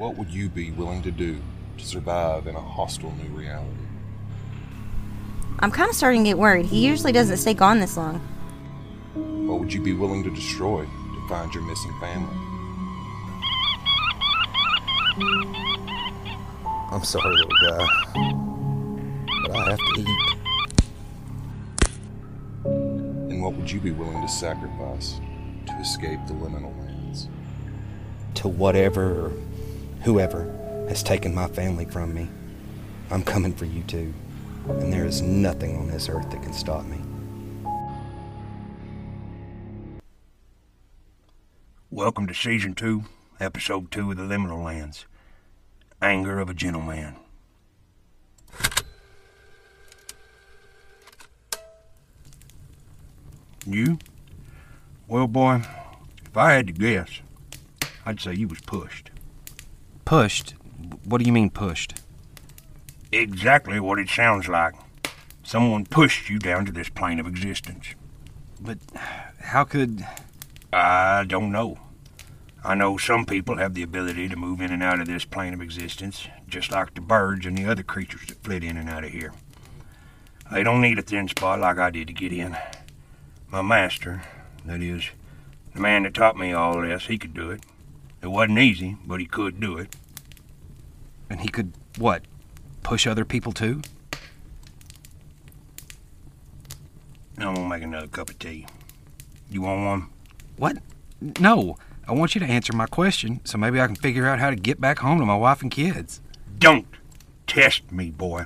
What would you be willing to do to survive in a hostile new reality? I'm kind of starting to get worried. He usually doesn't stay gone this long. What would you be willing to destroy to find your missing family? I'm sorry, little guy. But I have to eat. And what would you be willing to sacrifice to escape the liminal lands? To whatever or whoever has taken my family from me, I'm coming for you too. And there is nothing on this earth that can stop me. Welcome to Season 2, Episode 2 of The Liminal Lands Anger of a Gentle Man. You? Well, boy, if I had to guess, I'd say you was pushed. Pushed? What do you mean pushed? Exactly what it sounds like. Someone pushed you down to this plane of existence. But how could. I don't know. I know some people have the ability to move in and out of this plane of existence, just like the birds and the other creatures that flit in and out of here. They don't need a thin spot like I did to get in. My master, that is, the man that taught me all this, he could do it. It wasn't easy, but he could do it. And he could, what, push other people too? I'm gonna make another cup of tea. You want one? What? No. I want you to answer my question so maybe I can figure out how to get back home to my wife and kids. Don't test me, boy.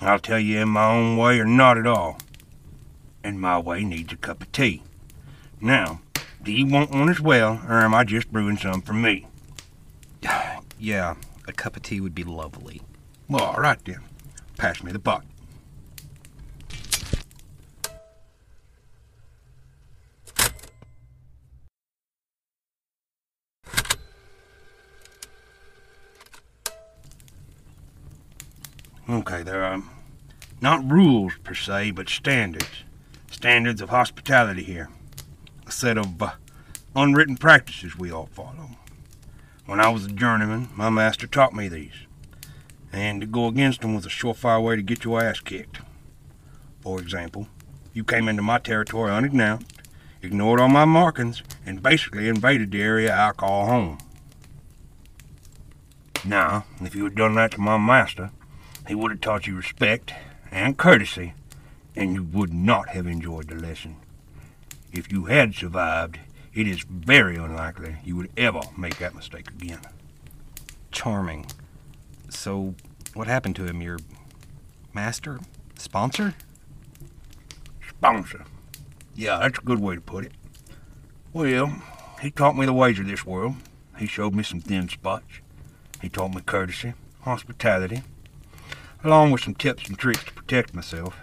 I'll tell you in my own way or not at all. And my way needs a cup of tea. Now, do you want one as well, or am I just brewing some for me? yeah, a cup of tea would be lovely. Well, all right then. Pass me the pot. Okay, there are not rules per se, but standards. Standards of hospitality here. A set of uh, unwritten practices we all follow. When I was a journeyman, my master taught me these. And to go against them was a surefire way to get your ass kicked. For example, you came into my territory unannounced, ignored all my markings, and basically invaded the area I call home. Now, if you had done that to my master, he would have taught you respect and courtesy, and you would not have enjoyed the lesson. If you had survived, it is very unlikely you would ever make that mistake again. Charming. So, what happened to him? Your master? Sponsor? Sponsor. Yeah, that's a good way to put it. Well, he taught me the ways of this world. He showed me some thin spots. He taught me courtesy, hospitality, along with some tips and tricks to protect myself.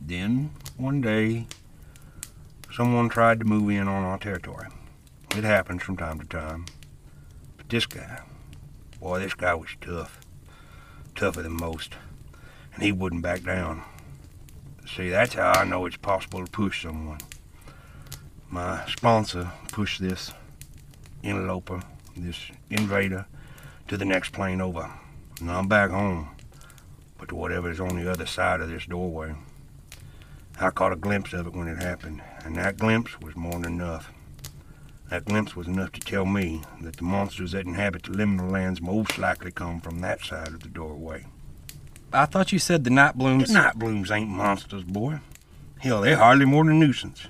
Then, one day, someone tried to move in on our territory. It happens from time to time. But this guy, boy, this guy was tough. Tougher than most. And he wouldn't back down. See, that's how I know it's possible to push someone. My sponsor pushed this interloper, this invader, to the next plane over. And I'm back home but to whatever is on the other side of this doorway. I caught a glimpse of it when it happened, and that glimpse was more than enough. That glimpse was enough to tell me that the monsters that inhabit the liminal lands most likely come from that side of the doorway. I thought you said the night blooms. The night blooms ain't monsters, boy. Hell, they're hardly more than a nuisance.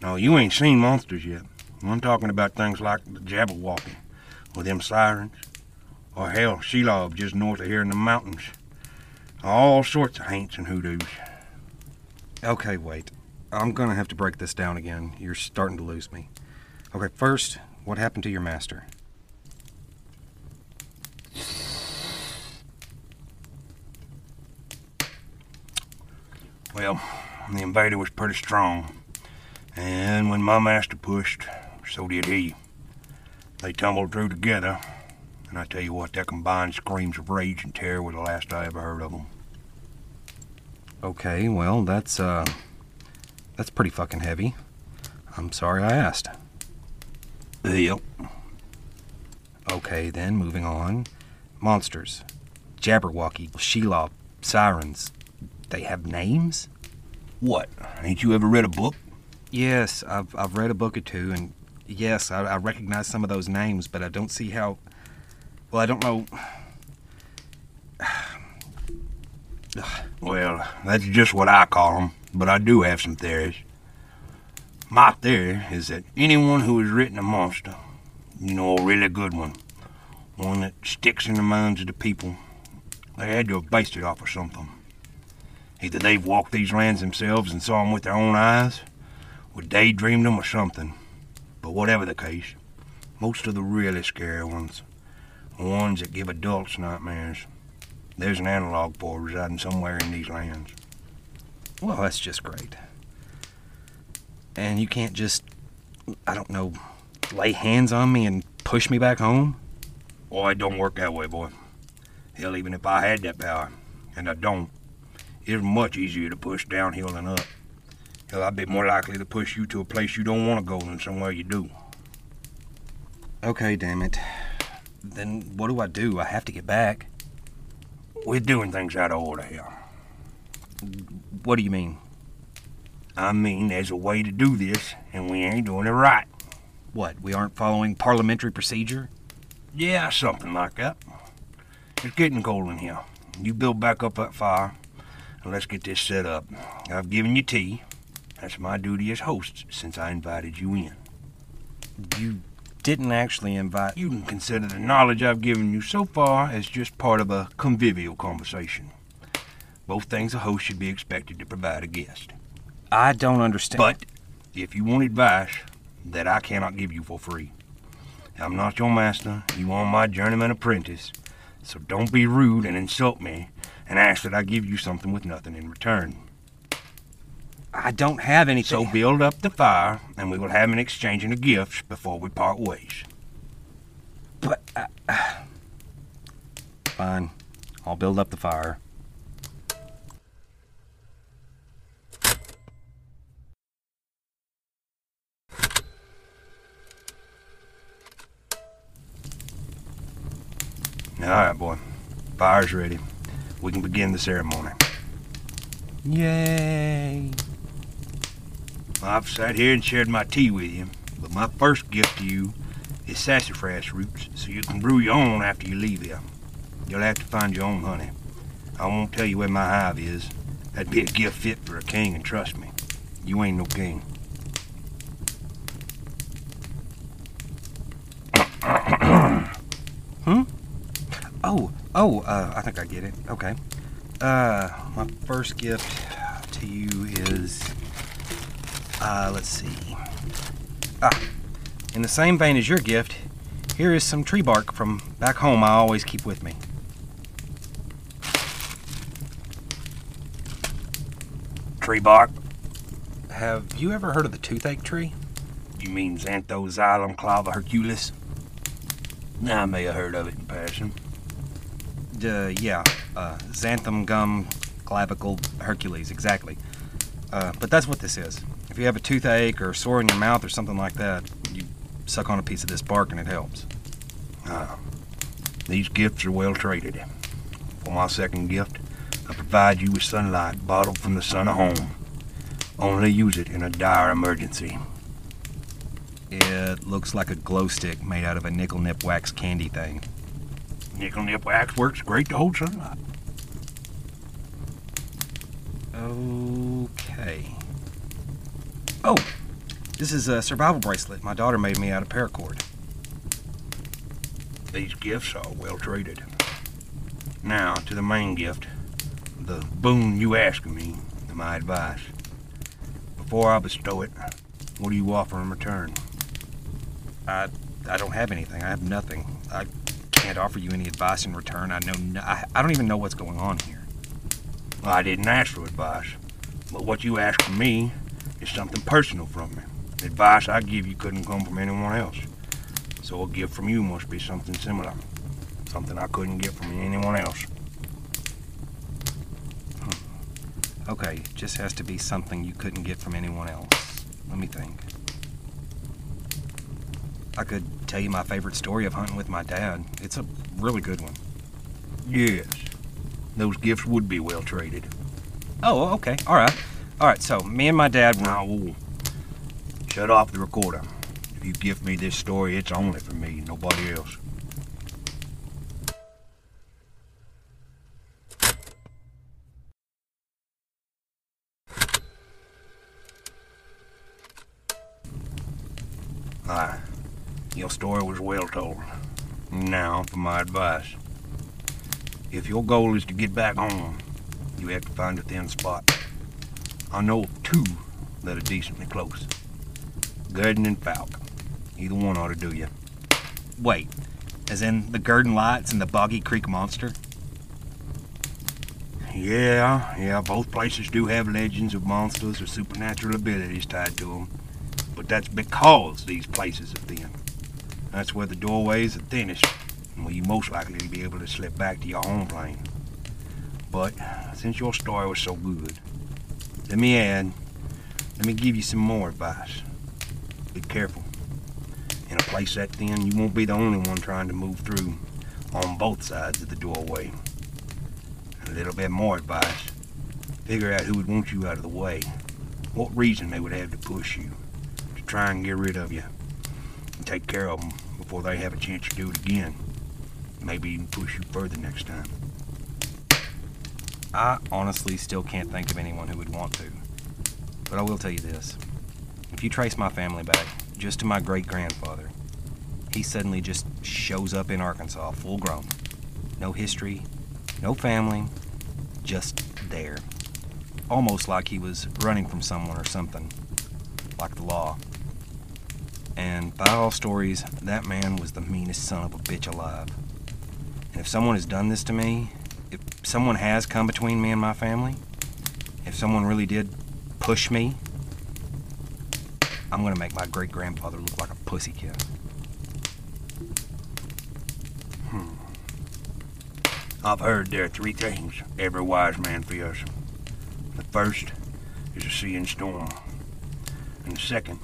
No, you ain't seen monsters yet. I'm talking about things like the Jabberwocky, or them sirens, or hell, Shelob just north of here in the mountains. All sorts of haints and hoodoos. Okay, wait. I'm gonna have to break this down again. You're starting to lose me. Okay, first, what happened to your master? Well, the invader was pretty strong. And when my master pushed, so did he. They tumbled through together, and I tell you what, that combined screams of rage and terror were the last I ever heard of them. Okay, well, that's, uh, that's pretty fucking heavy. I'm sorry I asked. Yep. Okay, then moving on. Monsters. Jabberwocky, Shelob, sirens. They have names? What? Ain't you ever read a book? Yes, I've, I've read a book or two, and yes, I, I recognize some of those names, but I don't see how. Well, I don't know. Well, that's just what I call them, but I do have some theories. My theory is that anyone who has written a monster, you know, a really good one, one that sticks in the minds of the people, they had to have based it off of something. Either they've walked these lands themselves and saw them with their own eyes, or daydreamed them or something. But whatever the case, most of the really scary ones, the ones that give adults nightmares, there's an analog for residing somewhere in these lands. Well, that's just great. And you can't just, I don't know, lay hands on me and push me back home? Oh, it don't work that way, boy. Hell, even if I had that power, and I don't, it's much easier to push downhill than up. Hell, I'd be more likely to push you to a place you don't want to go than somewhere you do. Okay, damn it. Then what do I do? I have to get back. We're doing things out of order here. What do you mean? I mean, there's a way to do this, and we ain't doing it right. What, we aren't following parliamentary procedure? Yeah, something like that. It's getting cold in here. You build back up that fire, and let's get this set up. I've given you tea. That's my duty as host since I invited you in. You didn't actually invite. You can consider the knowledge I've given you so far as just part of a convivial conversation. Both things a host should be expected to provide a guest. I don't understand. But if you want advice that I cannot give you for free, I'm not your master. You are my journeyman apprentice. So don't be rude and insult me and ask that I give you something with nothing in return. I don't have anything. So build up the fire, and we will have an exchanging of gifts before we part ways. But. Uh, fine. I'll build up the fire. All right, boy. Fire's ready. We can begin the ceremony. Yay! I've sat here and shared my tea with you, but my first gift to you is sassafras roots, so you can brew your own after you leave here. You'll have to find your own honey. I won't tell you where my hive is. That'd be a gift fit for a king, and trust me, you ain't no king. hmm? Oh, oh, uh, I think I get it. Okay. Uh, my first gift to you is, uh, let's see. Ah, in the same vein as your gift, here is some tree bark from back home I always keep with me. Tree bark? Have you ever heard of the toothache tree? You mean Xanthoxylum clava herculis? I may have heard of it in passing. Uh, yeah, uh, xanthan gum clavicle Hercules, exactly. Uh, but that's what this is. If you have a toothache or sore in your mouth or something like that, you suck on a piece of this bark and it helps. Ah, these gifts are well traded. For my second gift, I provide you with sunlight bottled from the sun of home. Only use it in a dire emergency. It looks like a glow stick made out of a Nik-L-Nip wax candy thing. Nik-L-Nip wax works great to hold sunlight. Okay. Oh, this is a survival bracelet my daughter made me out of paracord. These gifts are well treated. Now, to the main gift, the boon you ask of me, my advice. Before I bestow it, what do you offer in return? I, I don't have anything. I have nothing. I can't offer you any advice in return. I know. No, I, I don't even know what's going on here. Well, I didn't ask for advice, but what you ask from me is something personal from me. The advice I give you couldn't come from anyone else. So a gift from you must be something similar. Something I couldn't get from anyone else. Hmm. Okay, just has to be something you couldn't get from anyone else. Let me think. I could tell you my favorite story of hunting with my dad. It's a really good one. Yes. Those gifts would be well traded. Oh, okay. All right. All right, so me and my dad. Now, shut off the recorder. If you give me this story, it's only for me, nobody else. Aye, your story was well told. Now, for my advice. If your goal is to get back home, you have to find a thin spot. I know of two that are decently close. Gurdon and Fouke. Either one ought to do you. Wait, as in the Gurdon Lights and the Boggy Creek Monster? Yeah, yeah, both places do have legends of monsters or supernatural abilities tied to them. But that's because these places are thin. That's where the doorways are thinnest, and where you most likely to be able to slip back to your home plane. But since your story was so good, let me add, let me give you some more advice. Be careful. In a place that thin, you won't be the only one trying to move through on both sides of the doorway. A little bit more advice. Figure out who would want you out of the way. What reason they would have to push you. To try and get rid of you. And take care of them before they have a chance to do it again. Maybe even push you further next time. I honestly still can't think of anyone who would want to. But I will tell you this. If you trace my family back just to my great grandfather, he suddenly just shows up in Arkansas full grown. No history, no family, just there. Almost like he was running from someone or something, like the law. And by all stories, that man was the meanest son of a bitch alive. And if someone has done this to me, someone has come between me and my family, if someone really did push me, I'm gonna make my great grandfather look like a pussy pussycat. Hmm. I've heard there are three things every wise man fears. The first is a sea and storm. And the second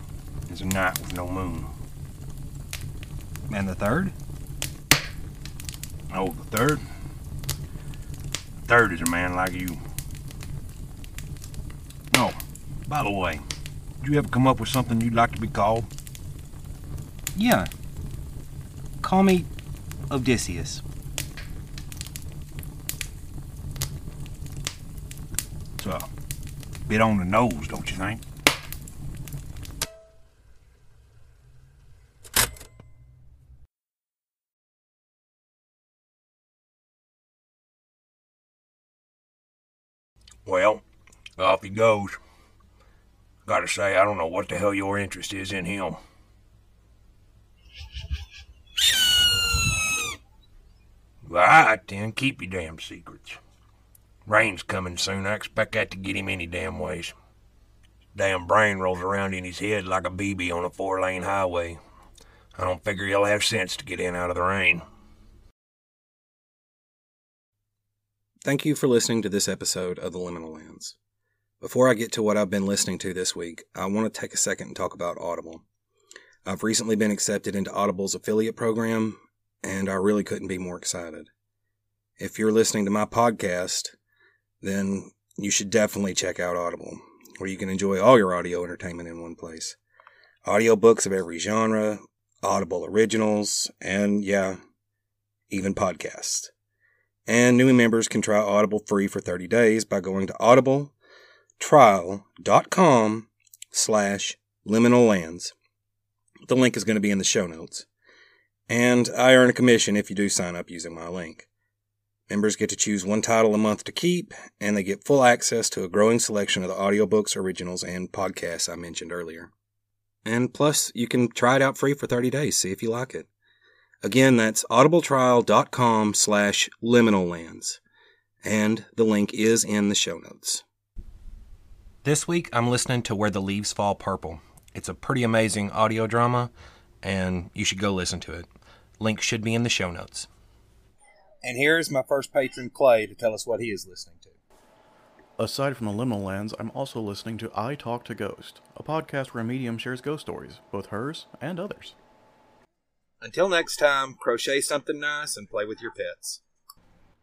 is a night with no moon. And the third? Oh, the third? The third is a man like you. No, by the way, did you ever come up with something you'd like to be called? Yeah. Call me Odysseus. It's a bit on the nose, don't you think? Well, off he goes. Gotta say, I don't know what the hell your interest is in him. Right, then, keep your damn secrets. Rain's coming soon. I expect that to get him any damn ways. Damn brain rolls around in his head like a BB on a four lane highway. I don't figure he'll have sense to get in out of the rain. Thank you for listening to this episode of The Liminal Lands. Before I get to what I've been listening to this week, I want to take a second and talk about Audible. I've recently been accepted into Audible's affiliate program, and I really couldn't be more excited. If you're listening to my podcast, then you should definitely check out Audible, where you can enjoy all your audio entertainment in one place. Audiobooks of every genre, Audible originals, and yeah, even podcasts. And new members can try Audible free for 30 days by going to audibletrial.com slash liminal lands. The link is going to be in the show notes. And I earn a commission if you do sign up using my link. Members get to choose one title a month to keep, and they get full access to a growing selection of the audiobooks, originals, and podcasts I mentioned earlier. And plus, you can try it out free for 30 days, see if you like it. Again, that's audibletrial.com slash liminal lands. And the link is in the show notes. This week, I'm listening to Where the Leaves Fall Purple. It's a pretty amazing audio drama, and you should go listen to it. Link should be in the show notes. And here's my first patron, Clay, to tell us what he is listening to. Aside from the Liminal Lands, I'm also listening to I Talk to Ghost, a podcast where a medium shares ghost stories, both hers and others. Until next time, crochet something nice and play with your pets.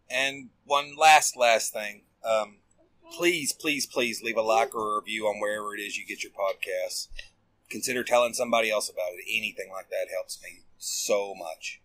And one last, last thing. Um, please, please, please leave a like or a review on wherever it is you get your podcasts. Consider telling somebody else about it. Anything like that helps me so much.